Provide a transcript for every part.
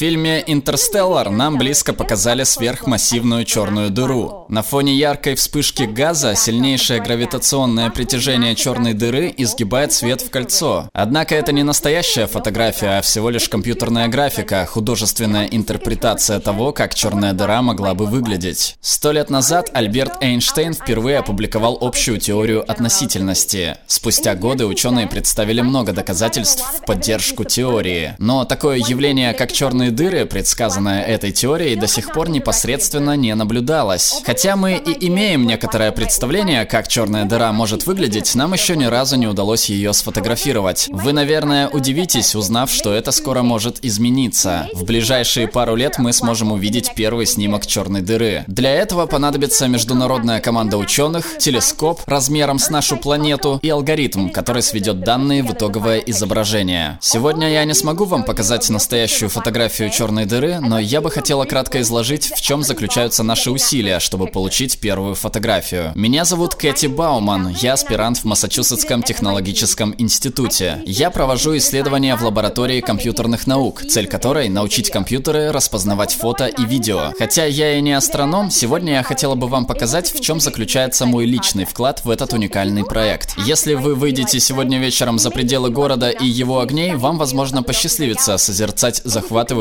фильме «Интерстеллар» нам близко показали сверхмассивную черную дыру. На фоне яркой вспышки газа сильнейшее гравитационное притяжение черной дыры изгибает свет в кольцо. Однако это не настоящая фотография, а всего лишь компьютерная графика, художественная интерпретация того, как черная дыра могла бы выглядеть. Сто лет назад Альберт Эйнштейн впервые опубликовал общую теорию относительности. Спустя годы ученые представили много доказательств в поддержку теории. Но такое явление, как черные дыры, предсказанное этой теорией, до сих пор непосредственно не наблюдалось. Хотя мы и имеем некоторое представление, как черная дыра может выглядеть, нам еще ни разу не удалось ее сфотографировать. Вы, наверное, удивитесь, узнав, что это скоро может измениться. В ближайшие пару лет мы сможем увидеть первый снимок черной дыры. Для этого понадобится международная команда ученых, телескоп размером с нашу планету и алгоритм, который сведет данные в итоговое изображение. Сегодня я не смогу вам показать настоящую фотографию черной дыры, но я бы хотела кратко изложить, в чем заключаются наши усилия, чтобы получить первую фотографию. Меня зовут Кэти Бауман, я аспирант в Массачусетском технологическом институте. Я провожу исследования в лаборатории компьютерных наук, цель которой научить компьютеры распознавать фото и видео. Хотя я и не астроном, сегодня я хотела бы вам показать, в чем заключается мой личный вклад в этот уникальный проект. Если вы выйдете сегодня вечером за пределы города и его огней, вам, возможно, посчастливится созерцать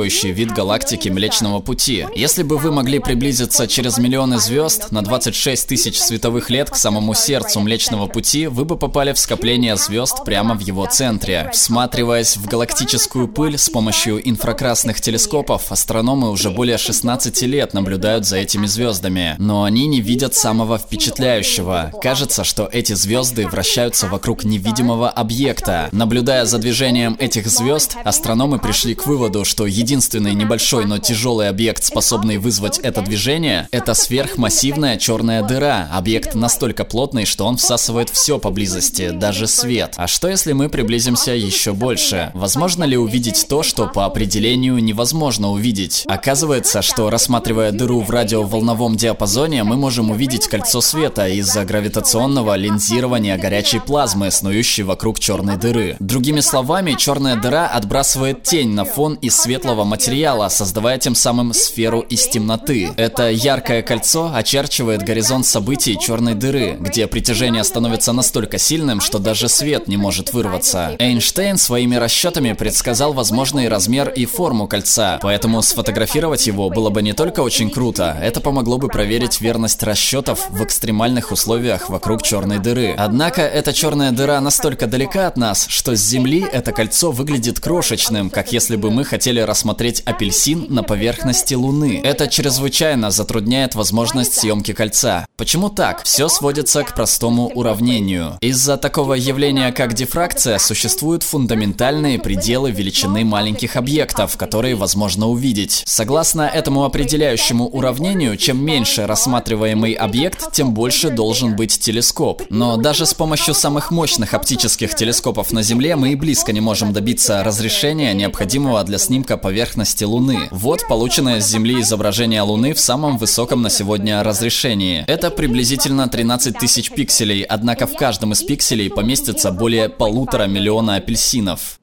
захватывающий вид галактики Млечного Пути. Если бы вы могли приблизиться через миллионы звезд на 26 тысяч световых лет к самому сердцу Млечного Пути, вы бы попали в скопление звезд прямо в его центре. Всматриваясь в галактическую пыль с помощью инфракрасных телескопов, астрономы уже более 16 лет наблюдают за этими звездами. Но они не видят самого впечатляющего. Кажется, что эти звезды вращаются вокруг невидимого объекта. Наблюдая за движением этих звезд, астрономы пришли к выводу, что единственный небольшой, но тяжелый объект, способный вызвать это движение, это сверхмассивная черная дыра. Объект настолько плотный, что он всасывает все поблизости, даже свет. А что если мы приблизимся еще больше? Возможно ли увидеть то, что по определению невозможно увидеть? Оказывается, что рассматривая дыру в радиоволновом диапазоне, мы можем увидеть кольцо света из-за гравитационного линзирования горячей плазмы, снующей вокруг черной дыры. Другими словами, черная дыра отбрасывает тень на фон из светлого материала, создавая тем самым сферу из темноты. Это яркое кольцо очерчивает горизонт событий черной дыры, где притяжение становится настолько сильным, что даже свет не может вырваться. Эйнштейн своими расчетами предсказал возможный размер и форму кольца, поэтому сфотографировать его было бы не только очень круто, это помогло бы проверить верность расчетов в экстремальных условиях вокруг черной дыры. Однако эта черная дыра настолько далека от нас, что с Земли это кольцо выглядит крошечным, как если бы мы хотели рассмотреть апельсин на поверхности Луны. Это чрезвычайно затрудняет возможность съемки кольца. Почему так? Все сводится к простому уравнению. Из-за такого явления, как дифракция, существуют фундаментальные пределы величины маленьких объектов, которые возможно увидеть. Согласно этому определяющему уравнению, чем меньше рассматриваемый объект, тем больше должен быть телескоп. Но даже с помощью самых мощных оптических телескопов на Земле мы и близко не можем добиться разрешения, необходимого для снимка поверхности Луны. Вот полученное с Земли изображение Луны в самом высоком на сегодня разрешении. Это приблизительно 13 тысяч пикселей, однако в каждом из пикселей поместится более полутора миллиона апельсинов.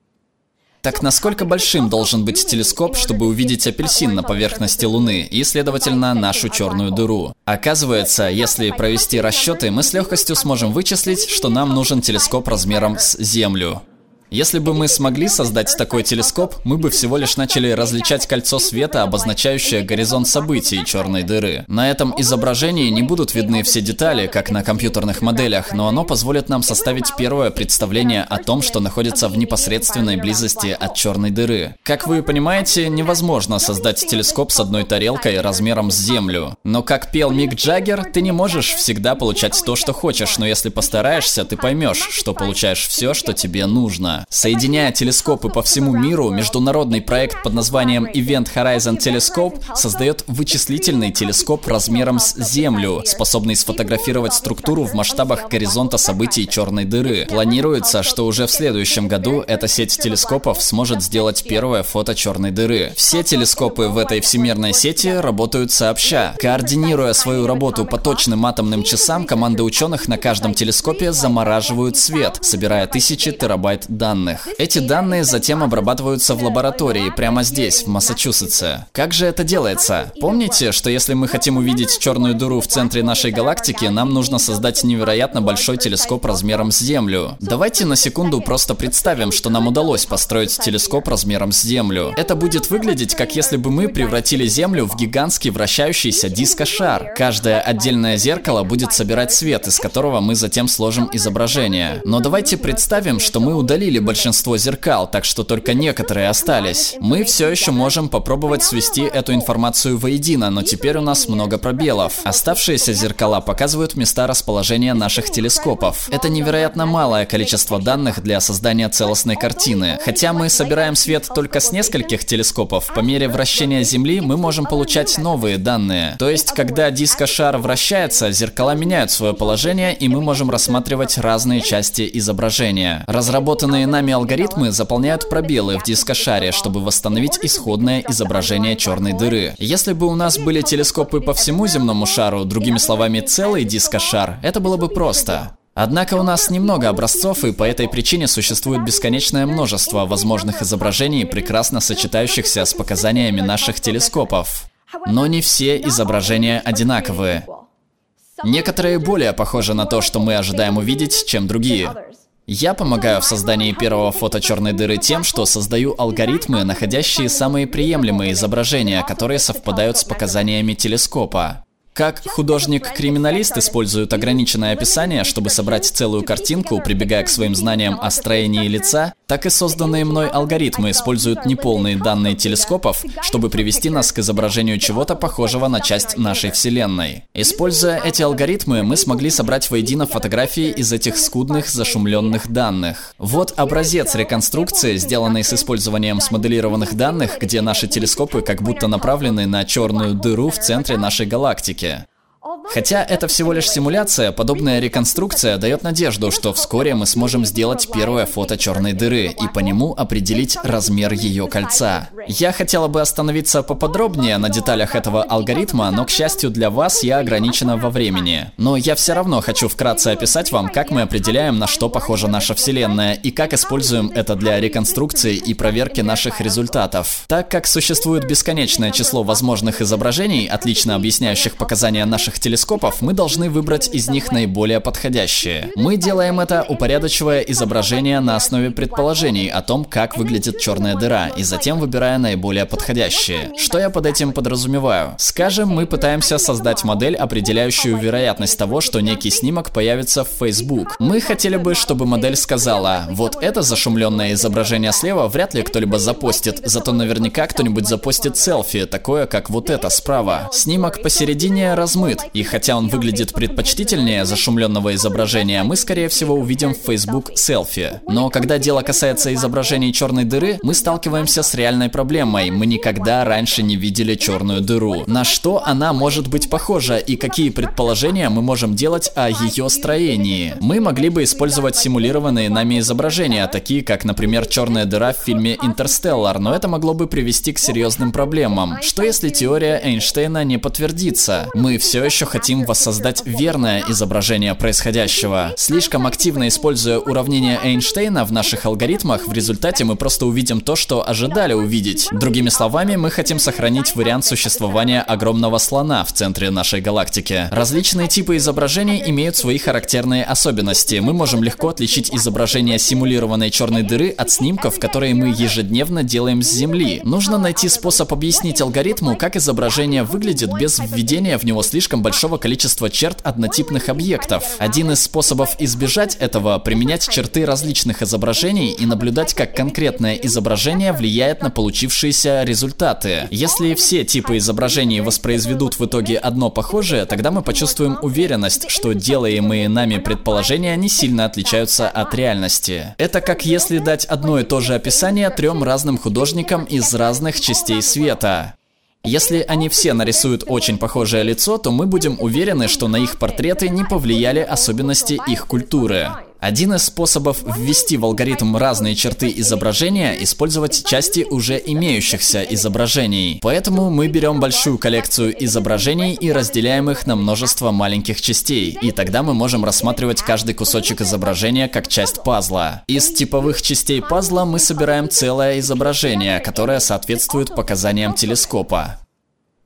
Так насколько большим должен быть телескоп, чтобы увидеть апельсин на поверхности Луны и, следовательно, нашу черную дыру? Оказывается, если провести расчеты, мы с легкостью сможем вычислить, что нам нужен телескоп размером с Землю. Если бы мы смогли создать такой телескоп, мы бы всего лишь начали различать кольцо света, обозначающее горизонт событий черной дыры. На этом изображении не будут видны все детали, как на компьютерных моделях, но оно позволит нам составить первое представление о том, что находится в непосредственной близости от черной дыры. Как вы понимаете, невозможно создать телескоп с одной тарелкой размером с Землю. Но как пел Мик Джаггер, ты не можешь всегда получать то, что хочешь, но если постараешься, ты поймешь, что получаешь все, что тебе нужно. Соединяя телескопы по всему миру, международный проект под названием Event Horizon Telescope создает вычислительный телескоп размером с Землю, способный сфотографировать структуру в масштабах горизонта событий черной дыры. Планируется, что уже в следующем году эта сеть телескопов сможет сделать первое фото черной дыры. Все телескопы в этой всемирной сети работают сообща. Координируя свою работу по точным атомным часам, команды ученых на каждом телескопе замораживают свет, собирая тысячи терабайт данных данных. Эти данные затем обрабатываются в лаборатории прямо здесь, в Массачусетсе. Как же это делается? Помните, что если мы хотим увидеть черную дыру в центре нашей галактики, нам нужно создать невероятно большой телескоп размером с Землю. Давайте на секунду просто представим, что нам удалось построить телескоп размером с Землю. Это будет выглядеть, как если бы мы превратили Землю в гигантский вращающийся дискошар. Каждое отдельное зеркало будет собирать свет, из которого мы затем сложим изображение. Но давайте представим, что мы удалили большинство зеркал, так что только некоторые остались. Мы все еще можем попробовать свести эту информацию воедино, но теперь у нас много пробелов. Оставшиеся зеркала показывают места расположения наших телескопов. Это невероятно малое количество данных для создания целостной картины. Хотя мы собираем свет только с нескольких телескопов, по мере вращения Земли мы можем получать новые данные. То есть, когда дискошар вращается, зеркала меняют свое положение, и мы можем рассматривать разные части изображения. Разработанные нами алгоритмы заполняют пробелы в дискошаре, чтобы восстановить исходное изображение черной дыры. Если бы у нас были телескопы по всему земному шару, другими словами, целый дискошар, это было бы просто. Однако у нас немного образцов, и по этой причине существует бесконечное множество возможных изображений, прекрасно сочетающихся с показаниями наших телескопов. Но не все изображения одинаковые. Некоторые более похожи на то, что мы ожидаем увидеть, чем другие. Я помогаю в создании первого фото черной дыры тем, что создаю алгоритмы, находящие самые приемлемые изображения, которые совпадают с показаниями телескопа. Как художник-криминалист использует ограниченное описание, чтобы собрать целую картинку, прибегая к своим знаниям о строении лица, так и созданные мной алгоритмы используют неполные данные телескопов, чтобы привести нас к изображению чего-то похожего на часть нашей Вселенной. Используя эти алгоритмы, мы смогли собрать воедино фотографии из этих скудных зашумленных данных. Вот образец реконструкции, сделанный с использованием смоделированных данных, где наши телескопы как будто направлены на черную дыру в центре нашей галактики. Хотя это всего лишь симуляция, подобная реконструкция дает надежду, что вскоре мы сможем сделать первое фото черной дыры и по нему определить размер ее кольца. Я хотела бы остановиться поподробнее на деталях этого алгоритма, но, к счастью для вас, я ограничена во времени. Но я все равно хочу вкратце описать вам, как мы определяем, на что похожа наша Вселенная, и как используем это для реконструкции и проверки наших результатов. Так как существует бесконечное число возможных изображений, отлично объясняющих показания наших телескопов, телескопов, мы должны выбрать из них наиболее подходящие. Мы делаем это, упорядочивая изображение на основе предположений о том, как выглядит черная дыра, и затем выбирая наиболее подходящие. Что я под этим подразумеваю? Скажем, мы пытаемся создать модель, определяющую вероятность того, что некий снимок появится в Facebook. Мы хотели бы, чтобы модель сказала, вот это зашумленное изображение слева вряд ли кто-либо запостит, зато наверняка кто-нибудь запостит селфи, такое как вот это справа. Снимок посередине размыт, и хотя он выглядит предпочтительнее зашумленного изображения, мы скорее всего увидим в Facebook селфи. Но когда дело касается изображений черной дыры, мы сталкиваемся с реальной проблемой. Мы никогда раньше не видели черную дыру. На что она может быть похожа и какие предположения мы можем делать о ее строении? Мы могли бы использовать симулированные нами изображения, такие как, например, черная дыра в фильме «Интерстеллар», но это могло бы привести к серьезным проблемам. Что если теория Эйнштейна не подтвердится? Мы все еще хотим воссоздать верное изображение происходящего. Слишком активно используя уравнение Эйнштейна в наших алгоритмах, в результате мы просто увидим то, что ожидали увидеть. Другими словами, мы хотим сохранить вариант существования огромного слона в центре нашей галактики. Различные типы изображений имеют свои характерные особенности. Мы можем легко отличить изображение симулированной черной дыры от снимков, которые мы ежедневно делаем с Земли. Нужно найти способ объяснить алгоритму, как изображение выглядит без введения в него слишком большого большого количества черт однотипных объектов. Один из способов избежать этого – применять черты различных изображений и наблюдать, как конкретное изображение влияет на получившиеся результаты. Если все типы изображений воспроизведут в итоге одно похожее, тогда мы почувствуем уверенность, что делаемые нами предположения не сильно отличаются от реальности. Это как если дать одно и то же описание трем разным художникам из разных частей света. Если они все нарисуют очень похожее лицо, то мы будем уверены, что на их портреты не повлияли особенности их культуры. Один из способов ввести в алгоритм разные черты изображения – использовать части уже имеющихся изображений. Поэтому мы берем большую коллекцию изображений и разделяем их на множество маленьких частей. И тогда мы можем рассматривать каждый кусочек изображения как часть пазла. Из типовых частей пазла мы собираем целое изображение, которое соответствует показаниям телескопа.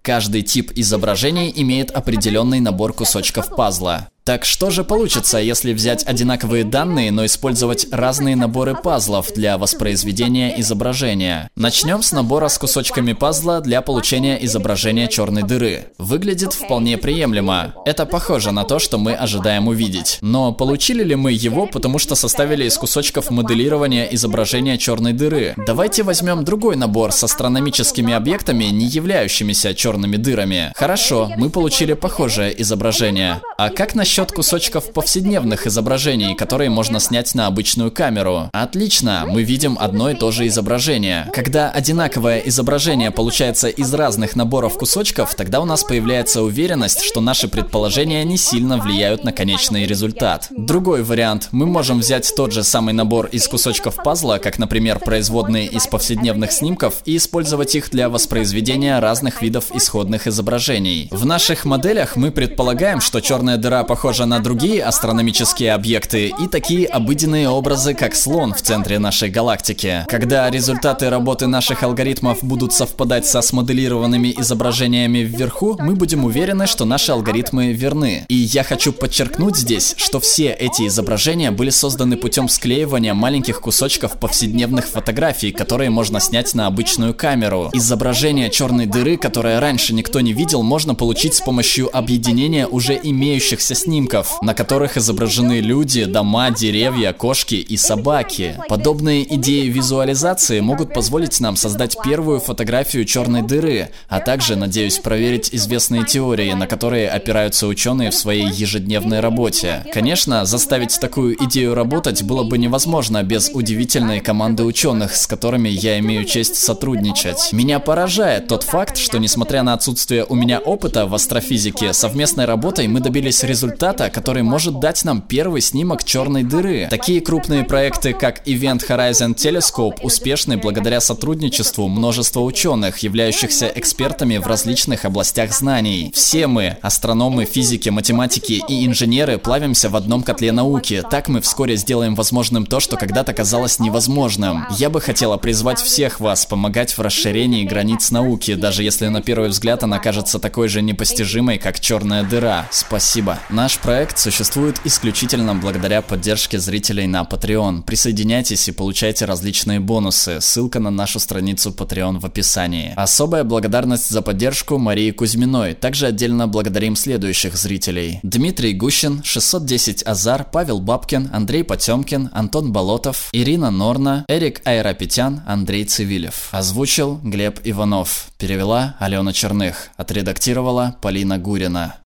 Каждый тип изображений имеет определенный набор кусочков пазла. Так что же получится, если взять одинаковые данные, но использовать разные наборы пазлов для воспроизведения изображения? Начнем с набора с кусочками пазла для получения изображения черной дыры. Выглядит вполне приемлемо. Это похоже на то, что мы ожидаем увидеть. Но получили ли мы его, потому что составили из кусочков моделирования изображения черной дыры? Давайте возьмем другой набор с астрономическими объектами, не являющимися черными дырами. Хорошо, мы получили похожее изображение. А как насчет насчет кусочков повседневных изображений, которые можно снять на обычную камеру. Отлично, мы видим одно и то же изображение. Когда одинаковое изображение получается из разных наборов кусочков, тогда у нас появляется уверенность, что наши предположения не сильно влияют на конечный результат. Другой вариант. Мы можем взять тот же самый набор из кусочков пазла, как, например, производные из повседневных снимков, и использовать их для воспроизведения разных видов исходных изображений. В наших моделях мы предполагаем, что черная дыра похожа похожа на другие астрономические объекты и такие обыденные образы, как слон в центре нашей галактики. Когда результаты работы наших алгоритмов будут совпадать со смоделированными изображениями вверху, мы будем уверены, что наши алгоритмы верны. И я хочу подчеркнуть здесь, что все эти изображения были созданы путем склеивания маленьких кусочков повседневных фотографий, которые можно снять на обычную камеру. Изображение черной дыры, которое раньше никто не видел, можно получить с помощью объединения уже имеющихся снимков снимков, на которых изображены люди, дома, деревья, кошки и собаки. Подобные идеи визуализации могут позволить нам создать первую фотографию черной дыры, а также, надеюсь, проверить известные теории, на которые опираются ученые в своей ежедневной работе. Конечно, заставить такую идею работать было бы невозможно без удивительной команды ученых, с которыми я имею честь сотрудничать. Меня поражает тот факт, что несмотря на отсутствие у меня опыта в астрофизике, совместной работой мы добились результата результата, который может дать нам первый снимок черной дыры. Такие крупные проекты, как Event Horizon Telescope, успешны благодаря сотрудничеству множества ученых, являющихся экспертами в различных областях знаний. Все мы, астрономы, физики, математики и инженеры, плавимся в одном котле науки. Так мы вскоре сделаем возможным то, что когда-то казалось невозможным. Я бы хотела призвать всех вас помогать в расширении границ науки, даже если на первый взгляд она кажется такой же непостижимой, как черная дыра. Спасибо. Наш Наш проект существует исключительно благодаря поддержке зрителей на Patreon. Присоединяйтесь и получайте различные бонусы. Ссылка на нашу страницу Patreon в описании. Особая благодарность за поддержку Марии Кузьминой. Также отдельно благодарим следующих зрителей. Дмитрий Гущин, 610 Азар, Павел Бабкин, Андрей Потемкин, Антон Болотов, Ирина Норна, Эрик Айрапетян, Андрей Цивилев. Озвучил Глеб Иванов. Перевела Алена Черных. Отредактировала Полина Гурина.